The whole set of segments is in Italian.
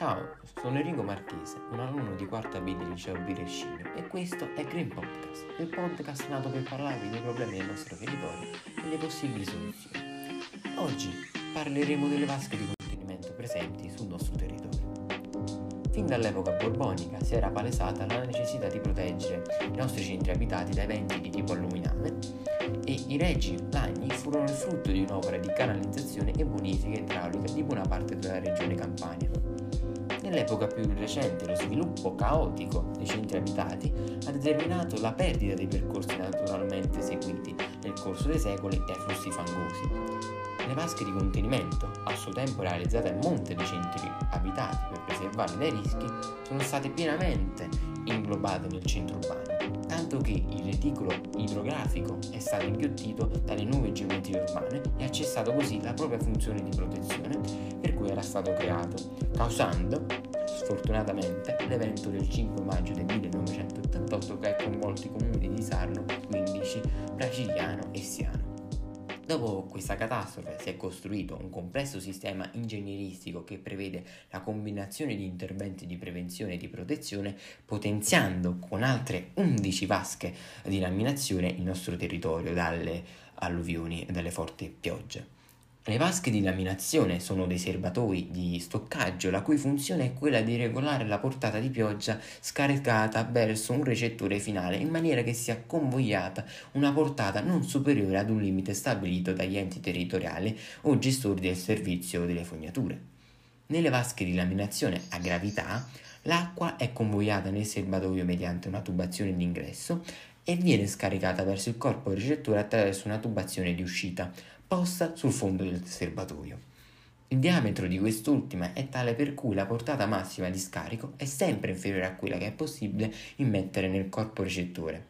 Ciao, sono Enrico Marchese, un alunno di quarta B del liceo Birescino e questo è Green Podcast, il podcast nato per parlarvi dei problemi del nostro territorio e delle possibili soluzioni. Oggi parleremo delle vasche di contenimento presenti sul nostro territorio. Fin dall'epoca borbonica si era palesata la necessità di proteggere i nostri centri abitati da eventi di tipo alluminale e i reggi lagni furono il frutto di un'opera di canalizzazione e bonifica idraulica di buona parte della regione Campania. Nell'epoca più recente lo sviluppo caotico dei centri abitati ha determinato la perdita dei percorsi naturalmente seguiti nel corso dei secoli dai flussi fangosi. Le vasche di contenimento, a suo tempo realizzate a monte dei centri abitati per preservarli dai rischi, sono state pienamente inglobate nel centro urbano, tanto che il reticolo idrografico è stato inghiottito dalle nuove geometrie urbane e ha cessato così la propria funzione di protezione per cui era stato creato, causando, sfortunatamente, l'evento del 5 maggio del 1988 che ha coinvolto i comuni di Sarno, Quindici, Bracigliano e Siano. Dopo questa catastrofe si è costruito un complesso sistema ingegneristico che prevede la combinazione di interventi di prevenzione e di protezione, potenziando con altre 11 vasche di laminazione il nostro territorio dalle alluvioni e dalle forti piogge. Le vasche di laminazione sono dei serbatoi di stoccaggio la cui funzione è quella di regolare la portata di pioggia scaricata verso un recettore finale in maniera che sia convogliata una portata non superiore ad un limite stabilito dagli enti territoriali o gestori del servizio delle fognature. Nelle vasche di laminazione a gravità l'acqua è convogliata nel serbatoio mediante una tubazione d'ingresso e viene scaricata verso il corpo recettore attraverso una tubazione di uscita posta sul fondo del serbatoio. Il diametro di quest'ultima è tale per cui la portata massima di scarico è sempre inferiore a quella che è possibile immettere nel corpo recettore.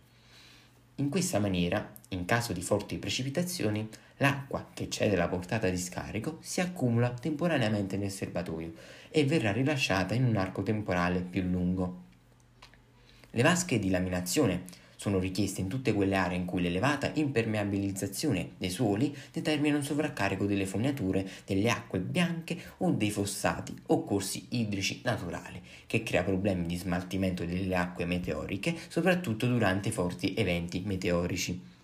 In questa maniera, in caso di forti precipitazioni, l'acqua che cede la portata di scarico si accumula temporaneamente nel serbatoio e verrà rilasciata in un arco temporale più lungo. Le vasche di laminazione sono richieste in tutte quelle aree in cui l'elevata impermeabilizzazione dei suoli determina un sovraccarico delle fognature, delle acque bianche o dei fossati o corsi idrici naturali, che crea problemi di smaltimento delle acque meteoriche, soprattutto durante forti eventi meteorici.